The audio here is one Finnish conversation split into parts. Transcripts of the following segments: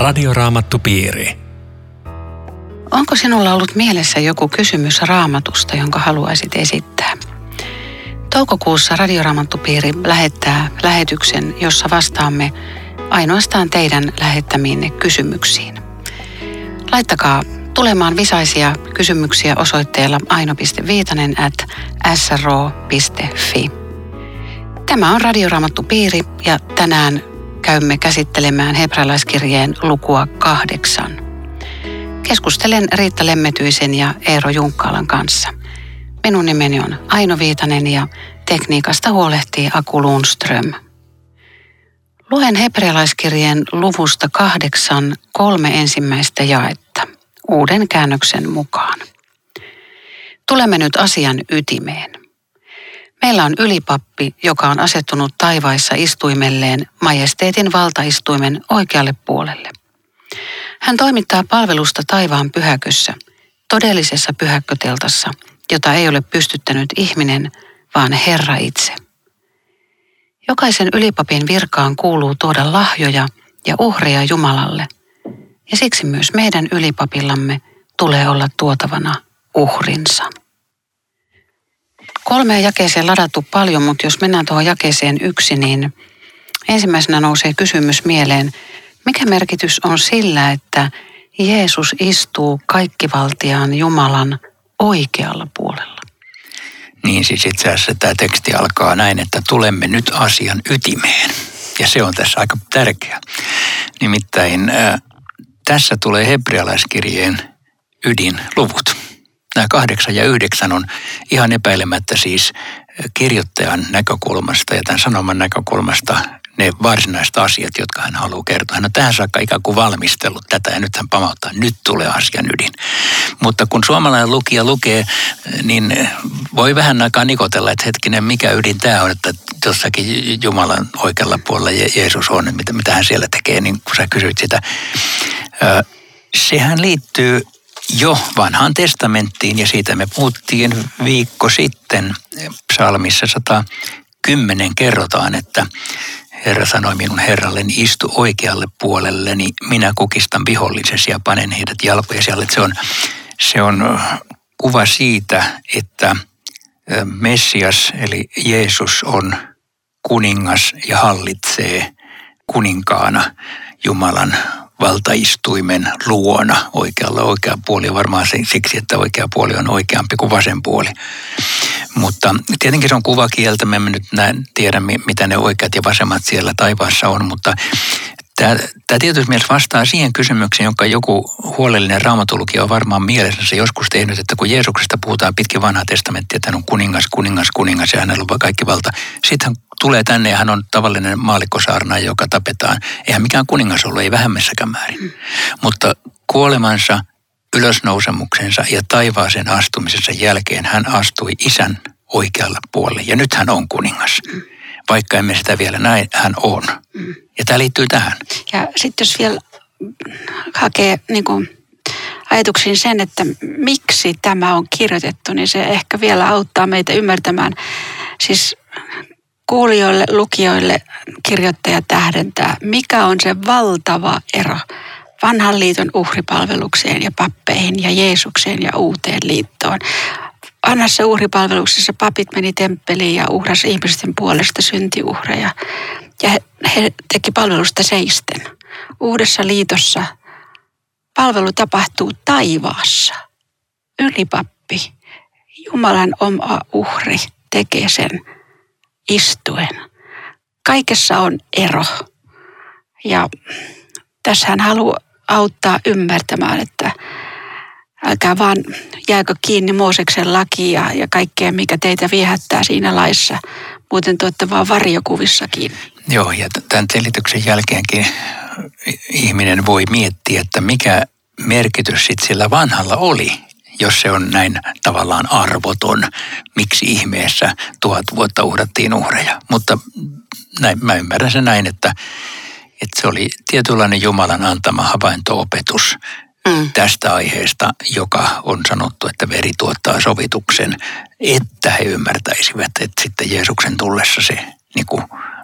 Radioraamattupiiri. Onko sinulla ollut mielessä joku kysymys raamatusta, jonka haluaisit esittää? Toukokuussa Radioraamattupiiri lähettää lähetyksen, jossa vastaamme ainoastaan teidän lähettämiinne kysymyksiin. Laittakaa tulemaan visaisia kysymyksiä osoitteella aino.viitanen at sro.fi. Tämä on Radioraamattupiiri ja tänään käymme käsittelemään hebrealaiskirjeen lukua kahdeksan. Keskustelen Riitta Lemmetyisen ja Eero Junkkaalan kanssa. Minun nimeni on Aino Viitanen ja tekniikasta huolehtii Aku Lundström. Luen hebrealaiskirjeen luvusta kahdeksan kolme ensimmäistä jaetta uuden käännöksen mukaan. Tulemme nyt asian ytimeen. Meillä on ylipappi, joka on asettunut taivaissa istuimelleen majesteetin valtaistuimen oikealle puolelle. Hän toimittaa palvelusta taivaan pyhäkössä, todellisessa pyhäkköteltassa, jota ei ole pystyttänyt ihminen, vaan Herra itse. Jokaisen ylipapin virkaan kuuluu tuoda lahjoja ja uhreja Jumalalle, ja siksi myös meidän ylipapillamme tulee olla tuotavana uhrinsa. Kolmeen jakeeseen ladattu paljon, mutta jos mennään tuohon jakeeseen yksi, niin ensimmäisenä nousee kysymys mieleen, mikä merkitys on sillä, että Jeesus istuu kaikkivaltiaan Jumalan oikealla puolella? Niin siis itse asiassa tämä teksti alkaa näin, että tulemme nyt asian ytimeen. Ja se on tässä aika tärkeä. Nimittäin äh, tässä tulee hebrealaiskirjeen ydinluvut nämä kahdeksan ja yhdeksän on ihan epäilemättä siis kirjoittajan näkökulmasta ja tämän sanoman näkökulmasta ne varsinaiset asiat, jotka hän haluaa kertoa. Hän on tähän saakka ikään kuin valmistellut tätä ja nyt hän pamauttaa, nyt tulee asian ydin. Mutta kun suomalainen lukija lukee, niin voi vähän aikaa nikotella, että hetkinen, mikä ydin tämä on, että jossakin Jumalan oikealla puolella Jeesus on, mitä, mitä hän siellä tekee, niin kun sä kysyit sitä. Sehän liittyy jo vanhaan testamenttiin ja siitä me puhuttiin viikko sitten psalmissa 110 kerrotaan, että Herra sanoi minun herralleni, istu oikealle puolelleni, minä kukistan vihollisesi ja panen heidät jalkojesi alle. Se on, se on kuva siitä, että Messias eli Jeesus on kuningas ja hallitsee kuninkaana Jumalan valtaistuimen luona oikealla oikea puoli varmaan siksi, että oikea puoli on oikeampi kuin vasen puoli. Mutta tietenkin se on kuvakieltä, me emme nyt näe, tiedä mitä ne oikeat ja vasemmat siellä taivaassa on, mutta Tämä, tämä tietysti mielessä vastaa siihen kysymykseen, jonka joku huolellinen raamatulukija on varmaan mielessä joskus tehnyt, että kun Jeesuksesta puhutaan pitkin vanhaa testamenttia, että hän on kuningas, kuningas, kuningas ja hänellä on kaikki valta. Sitten hän tulee tänne ja hän on tavallinen maalikkosaarna, joka tapetaan. Eihän mikään kuningas ollut, ei vähemmässäkään määrin. Mm. Mutta kuolemansa, ylösnousemuksensa ja taivaaseen astumisensa jälkeen hän astui isän oikealle puolelle. Ja nyt hän on kuningas. Mm vaikka emme sitä vielä näin, hän on. Mm. Ja tämä liittyy tähän. Ja sitten jos vielä hakee niin kuin ajatuksiin sen, että miksi tämä on kirjoitettu, niin se ehkä vielä auttaa meitä ymmärtämään. Siis kuulijoille, lukijoille kirjoittaja tähdentää, mikä on se valtava ero vanhan liiton uhripalvelukseen ja pappeihin ja Jeesukseen ja uuteen liittoon vanhassa uhripalveluksessa papit meni temppeliin ja uhrasi ihmisten puolesta syntiuhreja. Ja he, he teki palvelusta seisten. Uudessa liitossa palvelu tapahtuu taivaassa. Ylipappi, Jumalan oma uhri, tekee sen istuen. Kaikessa on ero. Ja tässä hän haluaa auttaa ymmärtämään, että älkää vaan jääkö kiinni Mooseksen laki ja, ja kaikkea, mikä teitä viehättää siinä laissa. Muuten tuotte vaan varjokuvissakin. Joo, ja tämän selityksen jälkeenkin ihminen voi miettiä, että mikä merkitys sitten sillä vanhalla oli, jos se on näin tavallaan arvoton. Miksi ihmeessä tuhat vuotta uhrattiin uhreja? Mutta näin, mä ymmärrän sen näin, että, että se oli tietynlainen Jumalan antama havaintoopetus mm. tästä aiheesta, joka on sanottu, että veri tuottaa sovituksen, että he ymmärtäisivät, että sitten Jeesuksen tullessa se niin kuin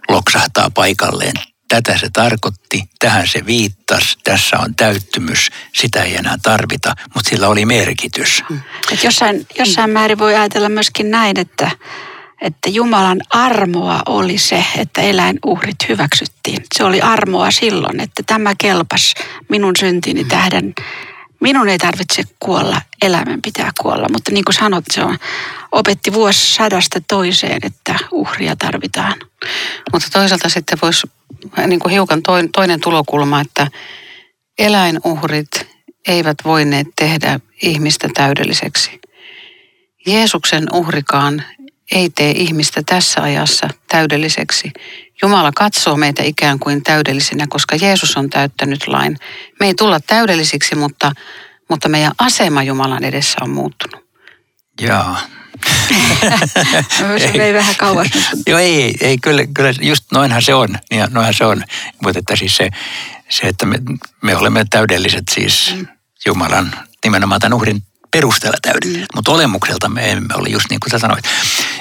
loksahtaa paikalleen tätä se tarkoitti, tähän se viittasi, tässä on täyttymys, sitä ei enää tarvita, mutta sillä oli merkitys. Mm. Et jossain, jossain määrin voi ajatella myöskin näin, että, että Jumalan armoa oli se, että eläinuhrit hyväksyttiin. Se oli armoa silloin, että tämä kelpas minun syntini tähden minun ei tarvitse kuolla, elämän pitää kuolla. Mutta niin kuin sanot, se on, opetti vuosisadasta toiseen, että uhria tarvitaan. Mutta toisaalta sitten voisi niin kuin hiukan toinen tulokulma, että eläinuhrit eivät voineet tehdä ihmistä täydelliseksi. Jeesuksen uhrikaan ei tee ihmistä tässä ajassa täydelliseksi. Jumala katsoo meitä ikään kuin täydellisinä, koska Jeesus on täyttänyt lain. Me ei tulla täydellisiksi, mutta, mutta meidän asema Jumalan edessä on muuttunut. Jaa. se vei vähän kauas. Joo, ei, ei kyllä, kyllä, just noinhan se on. Ja noinhan se on. Mutta että siis se, se että me, me olemme täydelliset siis mm. Jumalan nimenomaan tämän uhrin perusteella täydelliset. Mm. Mutta olemukselta me emme ole just niin kuin sä sanoit,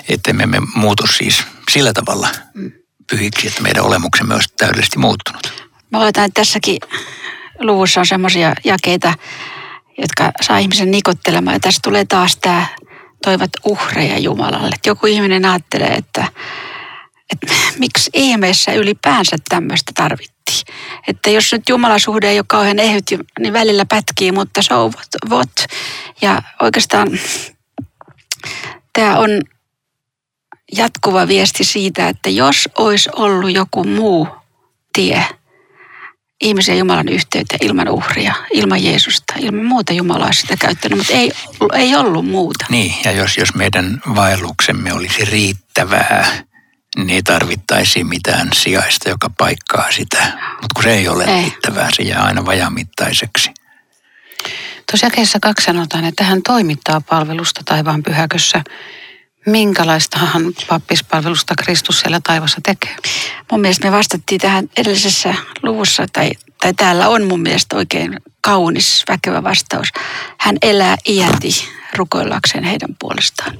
että me emme muutu siis sillä tavalla mm. pyhiksi, että meidän olemuksemme olisi täydellisesti muuttunut. Mä oletan, että tässäkin luvussa on semmoisia jakeita, jotka saa ihmisen nikottelemaan. Ja tässä tulee taas tämä toivat uhreja Jumalalle. Joku ihminen ajattelee, että, että miksi ihmeessä ylipäänsä tämmöistä tarvittiin. Että jos nyt Jumalasuhde ei ole kauhean ehyt, niin välillä pätkii, mutta so what, what. Ja oikeastaan tämä on jatkuva viesti siitä, että jos olisi ollut joku muu tie ihmisen Jumalan yhteyteen ilman uhria, ilman Jeesusta, ilman muuta Jumalaa sitä käyttänyt, mutta ei, ei ollut muuta. Niin, ja jos, jos meidän vaelluksemme olisi riittävää, niin ei tarvittaisi mitään sijaista, joka paikkaa sitä. Mutta kun se ei ole ei. riittävää, se jää aina vajamittaiseksi. Tuossa jakeessa kaksi sanotaan, että hän toimittaa palvelusta taivaan pyhäkössä. Minkälaistahan pappispalvelusta Kristus siellä taivassa tekee? Mun mielestä me vastattiin tähän edellisessä luvussa, tai, tai täällä on mun mielestä oikein kaunis, väkevä vastaus. Hän elää iäti rukoillakseen heidän puolestaan.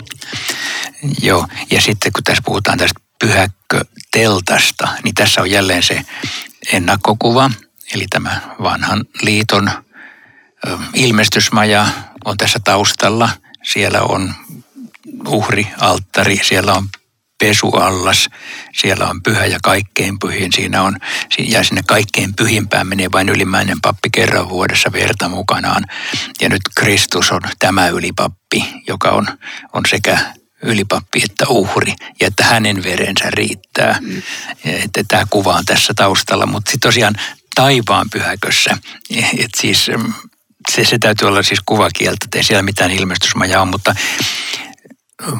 Joo, ja sitten kun tässä puhutaan tästä pyhäkköteltasta, niin tässä on jälleen se ennakkokuva, eli tämä vanhan liiton ilmestysmaja on tässä taustalla. Siellä on uhrialttari, siellä on pesuallas, siellä on pyhä ja kaikkein pyhin. Siinä on, ja sinne kaikkein pyhimpään menee vain ylimmäinen pappi kerran vuodessa verta mukanaan. Ja nyt Kristus on tämä ylipappi, joka on, on sekä ylipappi että uhri, ja että hänen verensä riittää. Mm. Että tämä kuva on tässä taustalla, mutta sitten tosiaan taivaan pyhäkössä, että siis se, se täytyy olla siis kuvakieltä, että ei siellä mitään ilmestysmajaa mutta,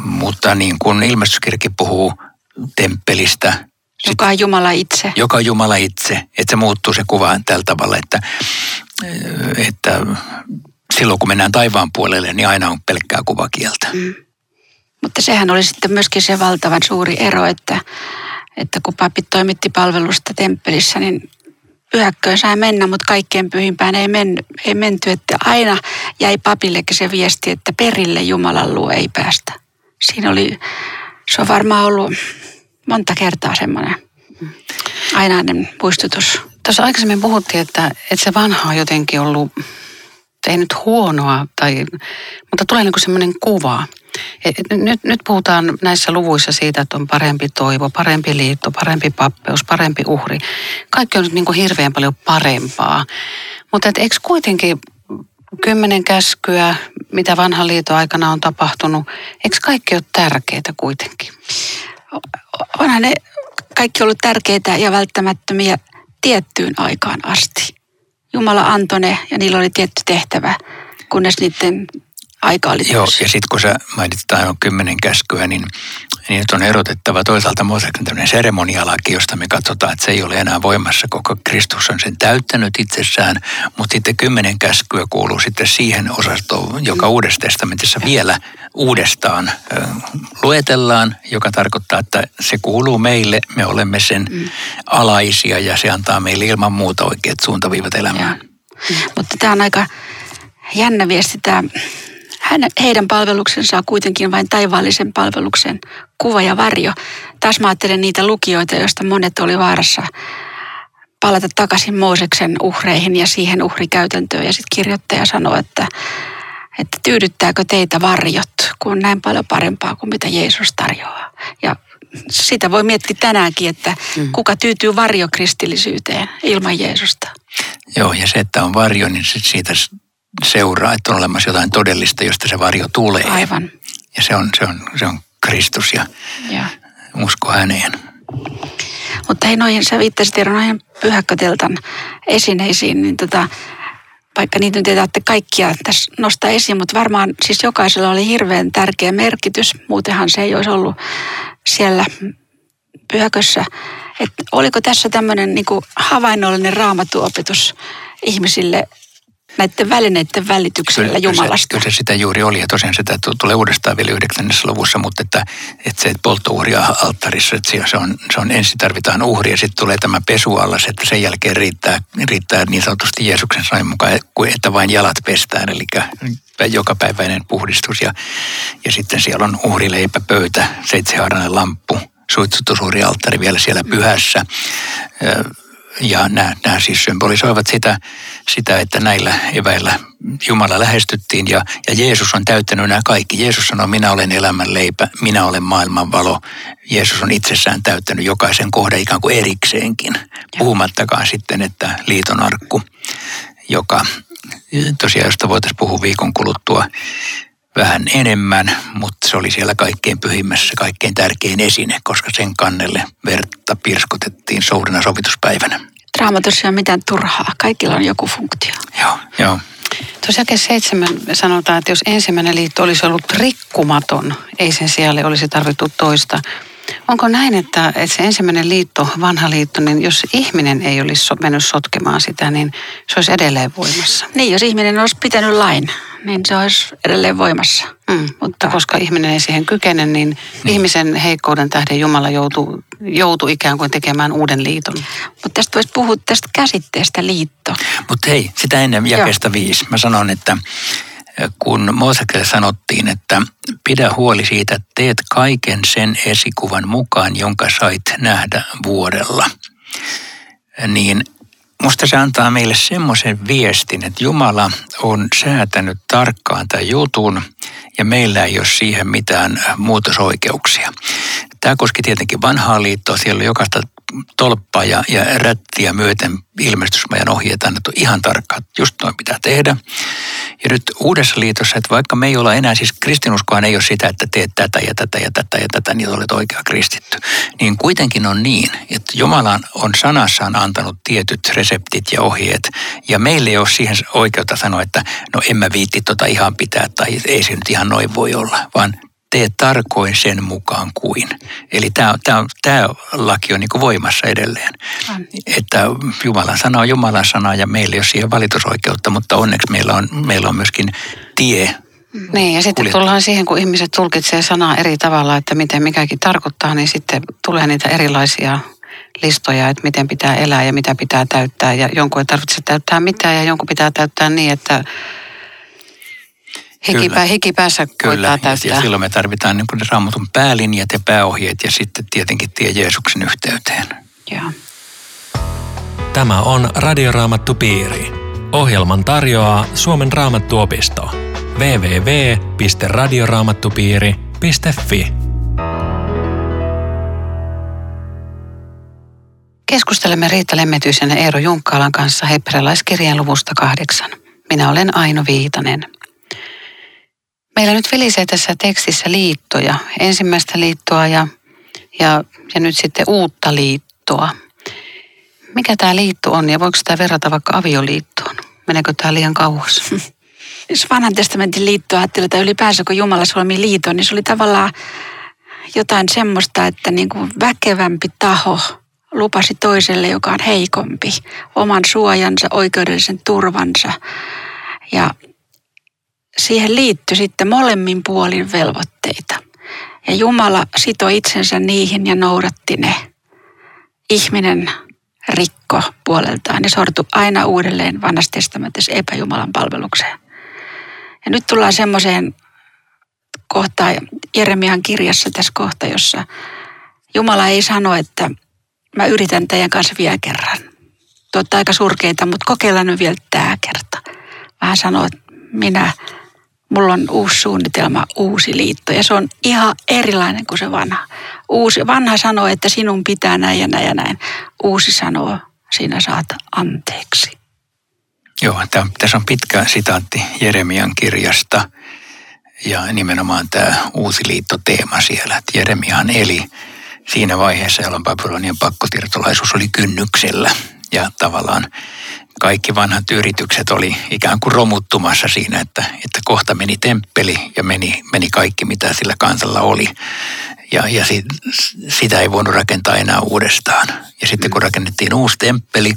mutta niin kuin ilmestyskirkki puhuu temppelistä. Joka on Jumala itse. Joka on Jumala itse, että se muuttuu se kuva tällä tavalla, että, että silloin kun mennään taivaan puolelle, niin aina on pelkkää kuvakieltä. Mm. Mutta sehän oli sitten myöskin se valtavan suuri ero, että, että kun papit toimitti palvelusta temppelissä, niin pyhäkköön sai mennä, mutta kaikkein pyhimpään ei, men, ei menty. Että aina jäi papillekin se viesti, että perille Jumalan luo ei päästä. Siinä oli, se on varmaan ollut monta kertaa semmoinen ainainen muistutus. Tässä aikaisemmin puhuttiin, että, että se vanha on jotenkin ollut, ei nyt huonoa, tai, mutta tulee niin semmoinen kuva. Nyt, nyt puhutaan näissä luvuissa siitä, että on parempi toivo, parempi liitto, parempi pappeus, parempi uhri. Kaikki on nyt niin kuin hirveän paljon parempaa. Mutta eikö kuitenkin kymmenen käskyä, mitä vanhan liiton aikana on tapahtunut, eikö kaikki ole tärkeitä kuitenkin? Onhan ne kaikki ollut tärkeitä ja välttämättömiä tiettyyn aikaan asti. Jumala antoi ne ja niillä oli tietty tehtävä, kunnes niiden aika oli Joo, ja sitten kun sä mainitsit aivan kymmenen käskyä, niin, niin on erotettava toisaalta Mooseksen tämmöinen seremonialaki, josta me katsotaan, että se ei ole enää voimassa, koko Kristus on sen täyttänyt itsessään, mutta sitten kymmenen käskyä kuuluu sitten siihen osastoon, joka mm. Uudessa testamentissa vielä uudestaan luetellaan, joka tarkoittaa, että se kuuluu meille, me olemme sen mm. alaisia ja se antaa meille ilman muuta oikeat suuntaviivat elämään. Mm. Mutta tämä on aika jännä viesti tämä hän, heidän palveluksensa on kuitenkin vain taivaallisen palveluksen kuva ja varjo. Taas mä ajattelen niitä lukijoita, joista monet oli vaarassa palata takaisin Mooseksen uhreihin ja siihen uhrikäytäntöön. Ja sitten kirjoittaja sanoo, että, että tyydyttääkö teitä varjot, kun on näin paljon parempaa kuin mitä Jeesus tarjoaa. Ja sitä voi miettiä tänäänkin, että mm. kuka tyytyy varjokristillisyyteen ilman Jeesusta. Joo, ja se, että on varjo, niin siitä seuraa, että on olemassa jotain todellista, josta se varjo tulee. Aivan. Ja se on, se on, se on Kristus ja, ja. usko häneen. Mutta hei, noihin, sä viittasit Eero noihin pyhäkköteltan esineisiin, niin tota, vaikka niitä nyt ei tarvitse kaikkia tässä nostaa esiin, mutta varmaan siis jokaisella oli hirveän tärkeä merkitys. Muutenhan se ei olisi ollut siellä pyhäkössä. Et oliko tässä tämmöinen niin havainnollinen raamatuopetus ihmisille näiden välineiden välityksellä kyllä, Jumalasta. Kyllä se, kyllä se sitä juuri oli ja tosiaan sitä tulee uudestaan vielä 9. luvussa, mutta että, että se polttouhri alttarissa, että se on, se on ensin tarvitaan uhri ja sitten tulee tämä pesuallas, että sen jälkeen riittää, riittää niin sanotusti Jeesuksen sain mukaan, että vain jalat pestään, eli jokapäiväinen puhdistus ja, ja sitten siellä on uhrileipä, pöytä, seitsemänhaarainen lamppu, suitsutusuhrialttari vielä siellä pyhässä ja nämä, nämä siis symbolisoivat sitä, sitä, että näillä eväillä Jumala lähestyttiin ja, ja Jeesus on täyttänyt nämä kaikki. Jeesus sanoo, minä olen elämän leipä, minä olen maailman valo. Jeesus on itsessään täyttänyt jokaisen kohdan ikään kuin erikseenkin. Puhumattakaan sitten, että liiton arkku, joka tosiaan, josta voitaisiin puhua viikon kuluttua, vähän enemmän, mutta se oli siellä kaikkein pyhimmässä, kaikkein tärkein esine, koska sen kannelle verta pirskotettiin suurena sovituspäivänä. Raamatussa ei ole mitään turhaa, kaikilla on joku funktio. Joo, joo. Tuossa jälkeen seitsemän sanotaan, että jos ensimmäinen liitto olisi ollut rikkumaton, ei sen sijalle olisi tarvittu toista. Onko näin, että, että se ensimmäinen liitto, vanha liitto, niin jos ihminen ei olisi mennyt sotkemaan sitä, niin se olisi edelleen voimassa? Niin, jos ihminen olisi pitänyt lain, niin se olisi edelleen voimassa. Mm, mutta koska ihminen ei siihen kykene, niin, niin. ihmisen heikkouden tähden Jumala joutuu, joutuu ikään kuin tekemään uuden liiton. Mutta tästä voisi puhua tästä käsitteestä liitto. Mutta hei, sitä ennen jakesta viisi. Mä sanon, että kun Moosekselle sanottiin, että pidä huoli siitä, että teet kaiken sen esikuvan mukaan, jonka sait nähdä vuodella, niin musta se antaa meille semmoisen viestin, että Jumala on säätänyt tarkkaan tämän jutun ja meillä ei ole siihen mitään muutosoikeuksia. Tämä koski tietenkin vanhaa liittoa, siellä oli jokaista tolppaa ja, ja rättiä myöten ilmestysmajan ohjeet annettu ihan tarkkaan, että just noin pitää tehdä. Ja nyt uudessa liitossa, että vaikka me ei olla enää, siis kristinuskohan ei ole sitä, että teet tätä ja tätä ja tätä ja tätä, niin olet oikea kristitty. Niin kuitenkin on niin, että Jumala on sanassaan antanut tietyt reseptit ja ohjeet, ja meille ei ole siihen oikeutta sanoa, että no en mä viitti tota ihan pitää, tai ei se nyt ihan noin voi olla, vaan tee tarkoin sen mukaan kuin. Eli tämä, tämä, tämä laki on niin voimassa edelleen. On. Että Jumalan sana on Jumalan sana ja meillä ei ole siihen valitusoikeutta, mutta onneksi meillä on, meillä on myöskin tie niin, ja sitten kuljettaa. tullaan siihen, kun ihmiset tulkitsee sanaa eri tavalla, että miten mikäkin tarkoittaa, niin sitten tulee niitä erilaisia listoja, että miten pitää elää ja mitä pitää täyttää. Ja jonkun ei tarvitse täyttää mitään ja jonkun pitää täyttää niin, että Hikipä, hikipäässä Kyllä, ja, ja silloin me tarvitaan niin ne raamatun päälinjat ja pääohjeet ja sitten tietenkin tie Jeesuksen yhteyteen. Ja. Tämä on Radioraamattu Piiri. Ohjelman tarjoaa Suomen raamattuopisto. www.radioraamattupiiri.fi Keskustelemme Riitta Lemmetyisen ja Eero Junkkaalan kanssa hebrealaiskirjeen luvusta kahdeksan. Minä olen Aino Viitanen. Meillä nyt vilisee tässä tekstissä liittoja. Ensimmäistä liittoa ja, ja, ja nyt sitten uutta liittoa. Mikä tämä liitto on ja voiko sitä verrata vaikka avioliittoon? Meneekö tämä liian kauas? Jos vanhan testamentin liitto ajattelee, että ylipäänsä kun Jumala solmi liiton, niin se oli tavallaan jotain semmoista, että niin kuin väkevämpi taho lupasi toiselle, joka on heikompi, oman suojansa, oikeudellisen turvansa. Ja siihen liittyi sitten molemmin puolin velvoitteita. Ja Jumala sitoi itsensä niihin ja noudatti ne. Ihminen rikko puoleltaan ja sortu aina uudelleen vanhassa testamentissa epäjumalan palvelukseen. Ja nyt tullaan semmoiseen kohtaan Jeremian kirjassa tässä kohta, jossa Jumala ei sano, että mä yritän teidän kanssa vielä kerran. tuottaa aika surkeita, mutta kokeillaan nyt vielä tämä kerta. Vähän sanoo, että minä, mulla on uusi suunnitelma, uusi liitto ja se on ihan erilainen kuin se vanha. Uusi, vanha sanoo, että sinun pitää näin ja näin ja näin. Uusi sanoo, sinä saat anteeksi. Joo, tämä, tässä on pitkä sitaatti Jeremian kirjasta ja nimenomaan tämä uusi liittoteema siellä. Että Jeremiahan eli siinä vaiheessa, jolloin Babylonian pakkotirtolaisuus oli kynnyksellä ja tavallaan kaikki vanhat yritykset oli ikään kuin romuttumassa siinä, että, että kohta meni temppeli ja meni, meni kaikki, mitä sillä kansalla oli. Ja, ja sit, sitä ei voinut rakentaa enää uudestaan. Ja sitten kun rakennettiin uusi temppeli,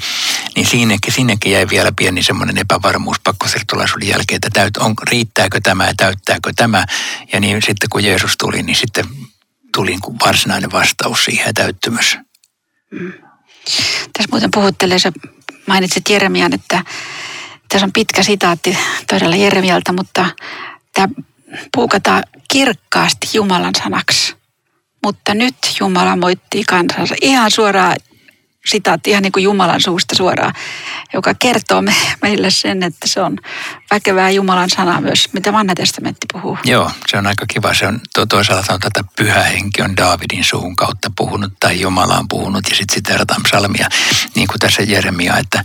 niin siinäkin, siinäkin jäi vielä pieni semmoinen epävarmuus pakkosiirtolaisuuden jälkeen, että täyt, on, riittääkö tämä ja täyttääkö tämä. Ja niin sitten kun Jeesus tuli, niin sitten tuli niin kuin varsinainen vastaus siihen ja täyttymys. Mm. Tässä muuten puhuttelee, sä mainitsit Jeremian, että tässä on pitkä sitaatti todella Jeremialta, mutta tämä puukataan kirkkaasti Jumalan sanaksi. Mutta nyt Jumala moittii kansansa ihan suoraan sitaatti ihan niin kuin Jumalan suusta suoraan, joka kertoo me, meille sen, että se on väkevää Jumalan sanaa myös, mitä vanha testamentti puhuu. Joo, se on aika kiva. Se on to, toisaalta on tätä pyhä henki on Daavidin suun kautta puhunut tai Jumala on puhunut ja sitten siteerataan psalmia, niin kuin tässä Jeremia, että,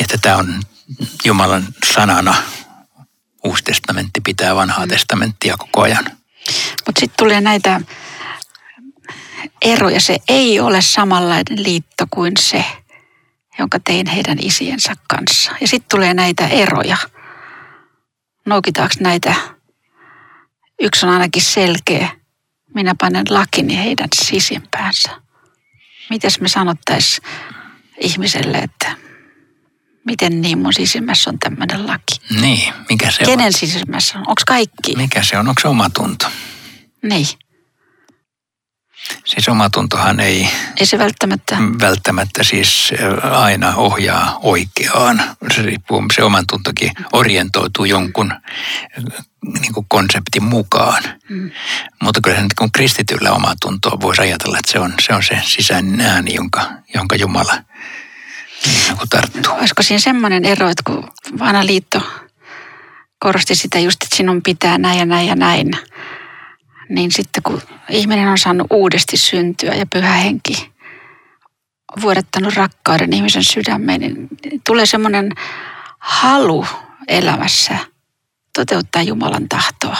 että tämä on Jumalan sanana. Uusi testamentti pitää vanhaa testamenttia koko ajan. Mutta sitten tulee näitä ero ja se ei ole samanlainen liitto kuin se, jonka tein heidän isiensä kanssa. Ja sitten tulee näitä eroja. Noukitaanko näitä? Yksi on ainakin selkeä. Minä panen lakini heidän sisimpäänsä. Mites me sanottais ihmiselle, että miten niin mun sisimmässä on tämmöinen laki? Niin, mikä se Kenen on? sisimmässä on? Onko kaikki? Mikä se on? Onko se oma tunto? Niin. Siis omatuntohan ei Ei se välttämättä. välttämättä siis aina ohjaa oikeaan. Se riippuu, se oman tuntokin orientoituu jonkun niin kuin konseptin mukaan. Mm. Mutta kyllä se nyt kun kristityllä omaa tuntoa voisi ajatella, että se on se, on se sisäinen ääni, jonka, jonka Jumala niin kuin tarttuu. Olisiko siinä semmoinen ero, että kun vanha liitto korosti sitä just, että sinun pitää näin ja näin ja näin, niin sitten kun ihminen on saanut uudesti syntyä ja pyhä henki vuodattanut rakkauden ihmisen sydämeen, niin tulee semmoinen halu elämässä toteuttaa Jumalan tahtoa.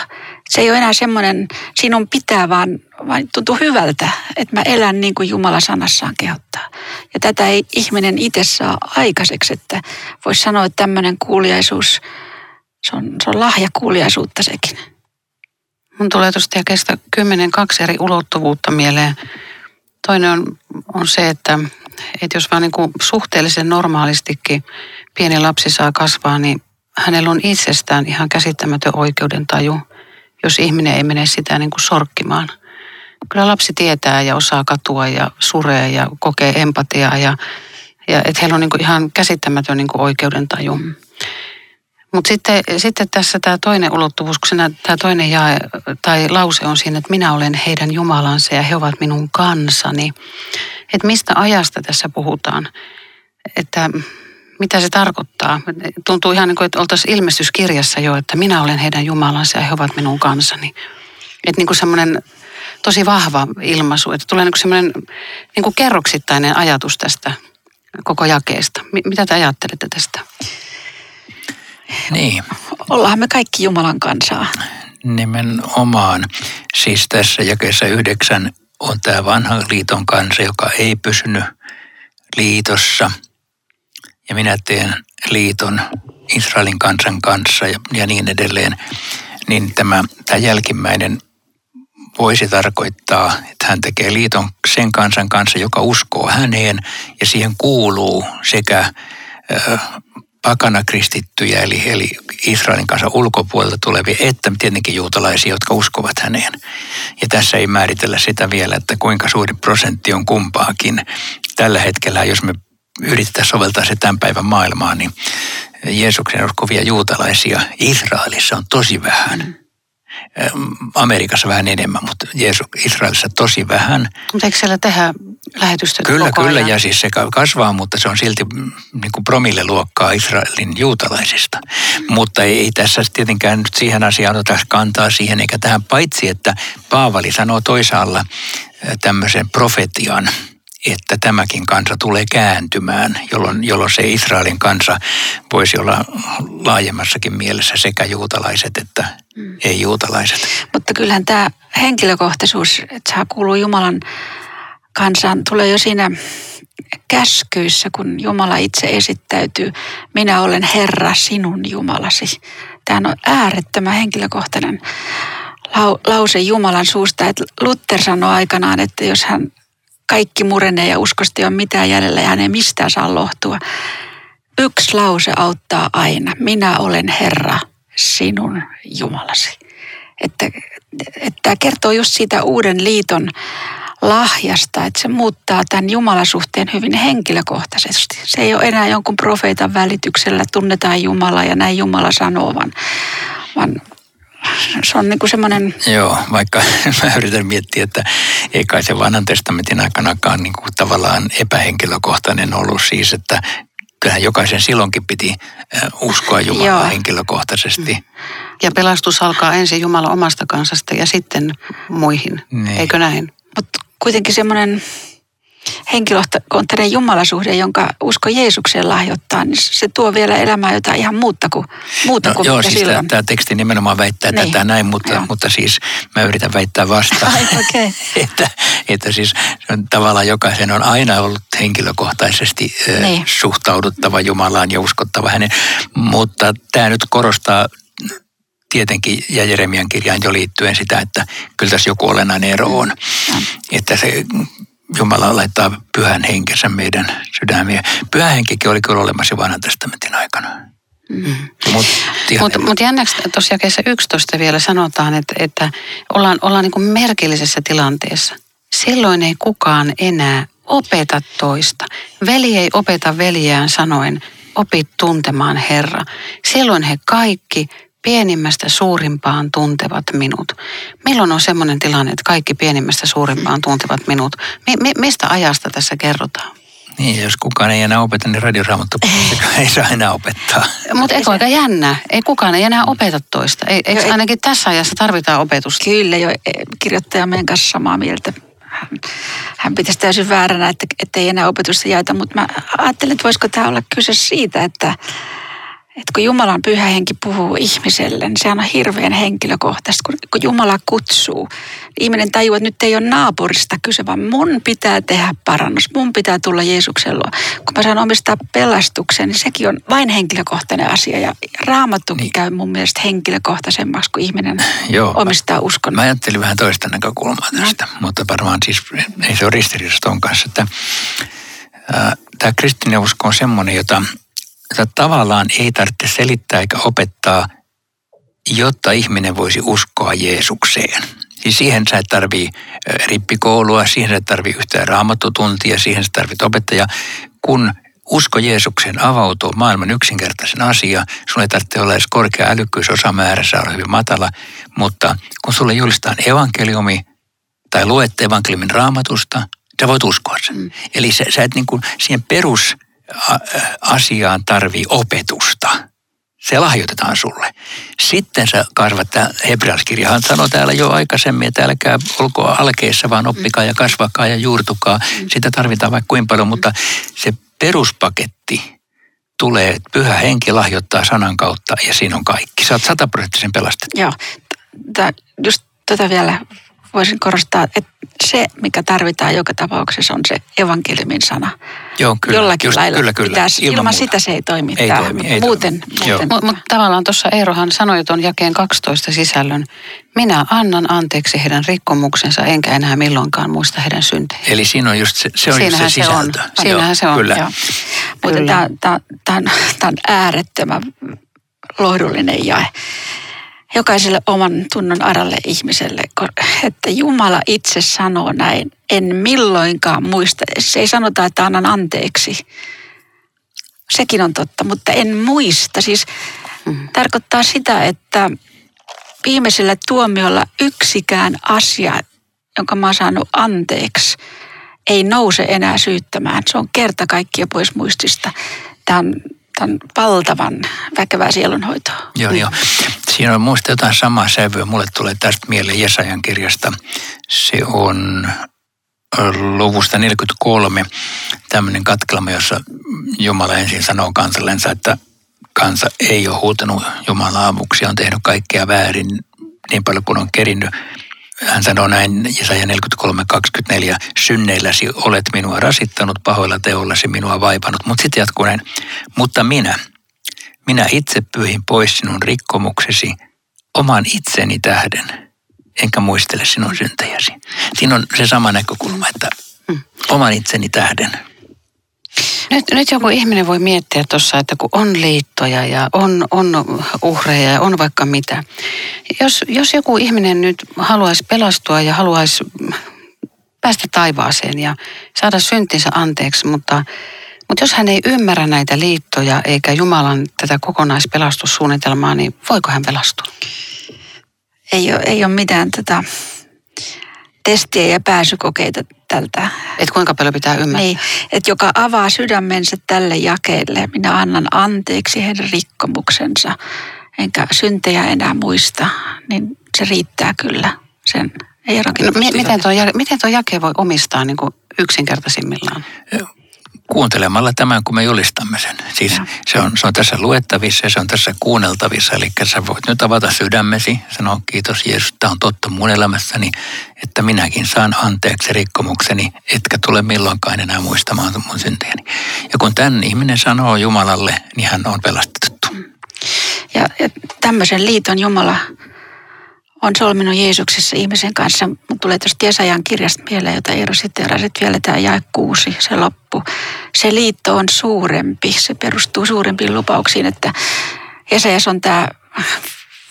Se ei ole enää semmoinen, sinun pitää vaan, vaan tuntuu hyvältä, että mä elän niin kuin Jumala sanassaan kehottaa. Ja tätä ei ihminen itse saa aikaiseksi, että voisi sanoa, että tämmöinen kuuliaisuus, se on, se on lahjakuuliaisuutta sekin. Mun tulee tuosta kestä kymmenen kaksi eri ulottuvuutta mieleen. Toinen on, on se, että, että jos vaan niin suhteellisen normaalistikin pieni lapsi saa kasvaa, niin hänellä on itsestään ihan käsittämätön oikeudentaju, jos ihminen ei mene sitä niin kuin sorkkimaan. Kyllä lapsi tietää ja osaa katua ja suree ja kokee empatiaa ja, ja että heillä on niin kuin ihan käsittämätön niin kuin oikeudentaju. Mutta sitten, sitten tässä tämä toinen ulottuvuus, kun tämä toinen jae tai lause on siinä, että minä olen heidän Jumalansa ja he ovat minun kansani. Että mistä ajasta tässä puhutaan? Että mitä se tarkoittaa? Tuntuu ihan niin kuin, että oltaisiin ilmestyskirjassa jo, että minä olen heidän Jumalansa ja he ovat minun kansani. Että niin kuin semmoinen tosi vahva ilmaisu, että tulee niin kuin semmoinen niin kuin kerroksittainen ajatus tästä koko jakeesta. Mitä te ajattelette tästä? Niin. Ollaan me kaikki Jumalan kansaa. Nimenomaan. Siis tässä jakeessa yhdeksän on tämä vanhan liiton kansa, joka ei pysynyt liitossa. Ja minä teen liiton Israelin kansan kanssa ja, ja niin edelleen. Niin tämä, tämä jälkimmäinen voisi tarkoittaa, että hän tekee liiton sen kansan kanssa, joka uskoo häneen ja siihen kuuluu sekä pakana kristittyjä, eli, eli Israelin kanssa ulkopuolelta tulevia, että tietenkin juutalaisia, jotka uskovat häneen. Ja tässä ei määritellä sitä vielä, että kuinka suuri prosentti on kumpaakin. Tällä hetkellä, jos me yritetään soveltaa se tämän päivän maailmaan, niin Jeesuksen uskovia juutalaisia Israelissa on tosi vähän. Amerikassa vähän enemmän, mutta Jeesus Israelissa tosi vähän. Mutta eikö siellä tehdä lähetystöt Kyllä, koko kyllä, ajan? ja siis se kasvaa, mutta se on silti mm, niin kuin promille luokkaa Israelin juutalaisista. Mutta ei, tässä tietenkään nyt siihen asiaan ota kantaa siihen eikä tähän, paitsi että Paavali sanoo toisaalla tämmöisen profetian, että tämäkin kansa tulee kääntymään, jolloin, jolloin se Israelin kansa voisi olla laajemmassakin mielessä sekä juutalaiset että Mm. ei-juutalaiset. Mutta kyllähän tämä henkilökohtaisuus, että saa kuuluu Jumalan kansaan, tulee jo siinä käskyissä, kun Jumala itse esittäytyy. Minä olen Herra, sinun Jumalasi. Tämä on äärettömän henkilökohtainen lau- lause Jumalan suusta. Että Luther sanoi aikanaan, että jos hän kaikki murenee ja uskosta ei ole mitään jäljellä ja hän ei mistään saa lohtua. Yksi lause auttaa aina. Minä olen Herra, sinun Jumalasi. Että, että tämä kertoo just siitä uuden liiton lahjasta, että se muuttaa tämän Jumalasuhteen hyvin henkilökohtaisesti. Se ei ole enää jonkun profeetan välityksellä, tunnetaan Jumala ja näin Jumala sanoo, vaan, vaan se on niin semmoinen, Joo, vaikka mä yritän miettiä, että ei kai se vanhan testamentin aikanakaan kuin tavallaan epähenkilökohtainen ollut siis, että kyllähän jokaisen silloinkin piti uskoa Jumalaa Joo. henkilökohtaisesti. Ja pelastus alkaa ensin Jumalan omasta kansasta ja sitten muihin. Niin. Eikö näin? mutta kuitenkin semmoinen henkilökohtainen jumalasuhde, jonka usko Jeesukseen lahjoittaa, niin se tuo vielä elämään jotain ihan muuta kuin, muuta No, kuin joo, siis silloin. tämä teksti nimenomaan väittää Niin. tätä näin, mutta, Joo. mutta siis mä yritän väittää vastaan. Ai, okei. että, että siis tavallaan jokaisen on aina ollut henkilökohtaisesti Niin. suhtauduttava Jumalaan ja uskottava hänen. Mutta tämä nyt korostaa tietenkin ja Jeremian kirjaan jo liittyen sitä, että kyllä tässä joku olennainen ero on. Että se Jumala laittaa pyhän henkensä meidän sydämiä. Pyhä henkikin oli kyllä olemassa vanhan testamentin aikana. Mm. Mut, Mutta eri- mut jännäksi tuossa jakeessa 11 vielä sanotaan, että, että ollaan, ollaan niin merkillisessä tilanteessa. Silloin ei kukaan enää opeta toista. Veli ei opeta veljään sanoen, opit tuntemaan Herra. Silloin he kaikki pienimmästä suurimpaan tuntevat minut. Milloin on semmoinen tilanne, että kaikki pienimmästä suurimpaan tuntevat minut? Mi- mi- mistä ajasta tässä kerrotaan? Niin, jos kukaan ei enää opeta, niin radioraamattu ei saa enää opettaa. Mutta eikö aika jännä? Ei kukaan ei enää opeta toista. Ei, eikö ei- ainakin tässä ajassa tarvitaan opetusta? Kyllä jo eh, kirjoittaja meidän kanssa samaa mieltä. Hän, hän pitäisi täysin vääränä, että, että ei enää opetusta jaeta, mutta mä ajattelin, että voisiko tämä olla kyse siitä, että, että kun Jumalan pyhä henki puhuu ihmiselle, niin sehän on hirveän henkilökohtaista. Kun, kun Jumala kutsuu, niin ihminen tajuaa, että nyt ei ole naapurista kyse, vaan mun pitää tehdä parannus. Mun pitää tulla Jeesuksen luo. Kun mä saan omistaa pelastuksen, niin sekin on vain henkilökohtainen asia. Ja raamattukin Niin. käy mun mielestä henkilökohtaisemmaksi, kun ihminen Joo. omistaa uskon. Mä ajattelin vähän toista näkökulmaa tästä, mutta varmaan siis ei se ole ristiriidassa ton kanssa, että tämä kristillinen usko on semmoinen, jota, jota tavallaan ei tarvitse selittää eikä opettaa, jotta ihminen voisi uskoa Jeesukseen. Siis siihen sä et tarvii rippikoulua, siihen sä et tarvii yhtään raamattotuntia, siihen sä tarvit opettaja. Kun usko Jeesukseen avautuu maailman yksinkertaisen asia, sulla ei tarvitse olla edes korkea älykkyys, osamäärä, saa olla hyvin matala, mutta kun sulle julistaan evankeliumi tai luet evankeliumin raamatusta, sä voit uskoa sen. Mm. Eli sä, sä et niin kuin siihen perusasiaan tarvii opetusta. Se lahjoitetaan sulle. Sitten sä kasvat, tämä hebrealaiskirjahan sanoi täällä jo aikaisemmin, että älkää olko alkeessa, vaan oppikaa ja kasvakaa ja juurtukaa. Sitä tarvitaan vaikka kuinka paljon, mutta se peruspaketti tulee, että pyhä henki lahjoittaa sanan kautta ja siinä on kaikki. Sä oot sataprosenttisen pelastettu. Joo, just tota vielä voisin korostaa, että se, mikä tarvitaan joka tapauksessa, on se evankeliumin sana. Joo, kyllä. Jollakin Just, lailla kyllä, kyllä. pitäisi, ilman, Ilman muuta. sitä se ei toimi. Ei toimi, ei muuten, toimi. Muuten. Mutta mut tavallaan tuossa Eerohan sanoi tuon jakeen 12 sisällön. Minä annan anteeksi heidän rikkomuksensa, enkä enää milloinkaan muista heidän syntejä. Eli siinä on just se, se, on just Siinähän se se on. sisältö. Siinähän Joo, se on, Kyllä. Joo. Mutta tämä on äärettömän lohdullinen jae. Jokaiselle oman tunnon aralle ihmiselle, että Jumala itse sanoo näin, en milloinkaan muista. Se ei sanota, että annan anteeksi. Sekin on totta, mutta en muista. Siis Mm. tarkoittaa sitä, että viimeisellä tuomiolla yksikään asia, jonka mä oon saanut anteeksi, ei nouse enää syyttämään. Se on kerta kaikkia pois muistista. Tämä on, tämä on valtavan väkevää sielunhoitoa. Joo, joo. Siinä on muista jotain samaa sävyä. Mulle tulee tästä mieleen Jesajan kirjasta. Se on luvusta 43 tämmöinen katkelma, jossa Jumala ensin sanoo kansallensa, että kansa ei ole huutanut Jumala avuksi, on tehnyt kaikkea väärin niin paljon kuin on kerinnyt. Hän sanoo näin Jesaja 43.24, synneilläsi olet minua rasittanut, pahoilla teollasi minua vaivannut. Mutta sitten jatkuu näin, mutta minä, minä itse pyyhin pois sinun rikkomuksesi oman itseni tähden, enkä muistele sinun syntejäsi. Siinä on se sama näkökulma, että hmm. oman itseni tähden. Nyt, nyt joku ihminen voi miettiä tuossa, että kun on liittoja ja on, on uhreja ja on vaikka mitä. Jos, jos joku ihminen nyt haluaisi pelastua ja haluaisi päästä taivaaseen ja saada syntinsä anteeksi, mutta, mutta jos hän ei ymmärrä näitä liittoja eikä Jumalan tätä kokonaispelastussuunnitelmaa, niin voiko hän pelastua? Ei ole, ei ole mitään tätä testiä ja pääsykokeita tältä. Et kuinka paljon pitää ymmärtää? Niin, että joka avaa sydämensä tälle jakeelle, minä annan anteeksi heidän rikkomuksensa, enkä syntejä enää muista, niin se riittää kyllä. Sen ei no, miten, tuo, miten tuo jake voi omistaa niin kuin yksinkertaisimmillaan? Kuuntelemalla tämän, kun me julistamme sen. Siis se on, se on tässä luettavissa ja se on tässä kuunneltavissa. Eli sä voit nyt avata sydämesi, sanoa kiitos Jeesus, tämä on totta mun elämässäni, että minäkin saan anteeksi rikkomukseni, etkä tule milloinkaan enää muistamaan mun syntejäni. Ja kun tämän ihminen sanoo Jumalalle, niin hän on pelastettu. Ja, ja tämmöisen liiton Jumala on solminut Jeesuksessa ihmisen kanssa. Mun tulee tuosta Jesajan kirjasta mieleen, jota Eero siterasit vielä tämä jae kuusi, se loppu. Se liitto on suurempi, se perustuu suurempiin lupauksiin, että Jesajas on tämä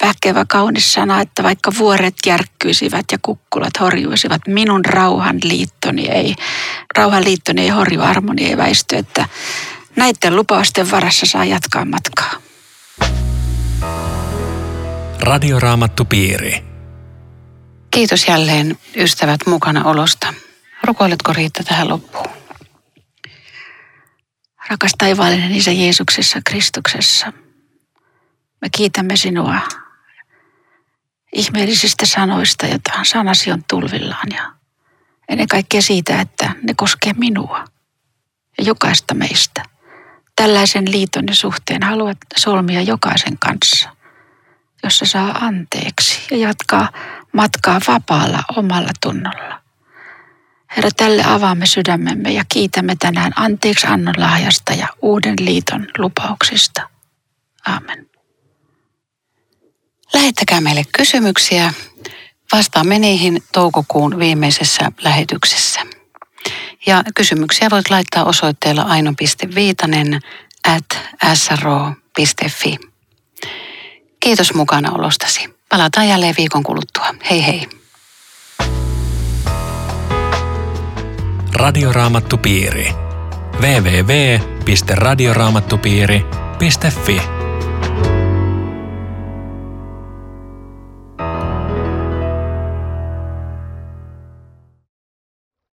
väkevä kaunis sana, että vaikka vuoret järkkyisivät ja kukkulat horjuisivat, minun rauhan liittoni ei, rauhan liittoni ei horju, armoni ei väisty, että näiden lupausten varassa saa jatkaa matkaa. Radioraamattu piiri. Kiitos jälleen ystävät mukana olosta. Rukoiletko Riitta tähän loppuun? Rakas taivaallinen Isä Jeesuksessa Kristuksessa, me kiitämme sinua ihmeellisistä sanoista, joita sanasi on tulvillaan ja ennen kaikkea siitä, että ne koskee minua ja jokaista meistä. Tällaisen liiton ja suhteen haluat solmia jokaisen kanssa – jossa saa anteeksi ja jatkaa matkaa vapaalla omalla tunnolla. Herra, tälle avaamme sydämemme ja kiitämme tänään anteeksi annon lahjasta ja uuden liiton lupauksista. Amen. Lähettäkää meille kysymyksiä. Vastaamme niihin toukokuun viimeisessä lähetyksessä. Ja kysymyksiä voit laittaa osoitteella aino.viitanen at sro.fi. Kiitos mukana olostasi. Palataan jälleen viikon kuluttua. Hei hei. Radioraamattupiiri. www.radioraamattupiiri.fi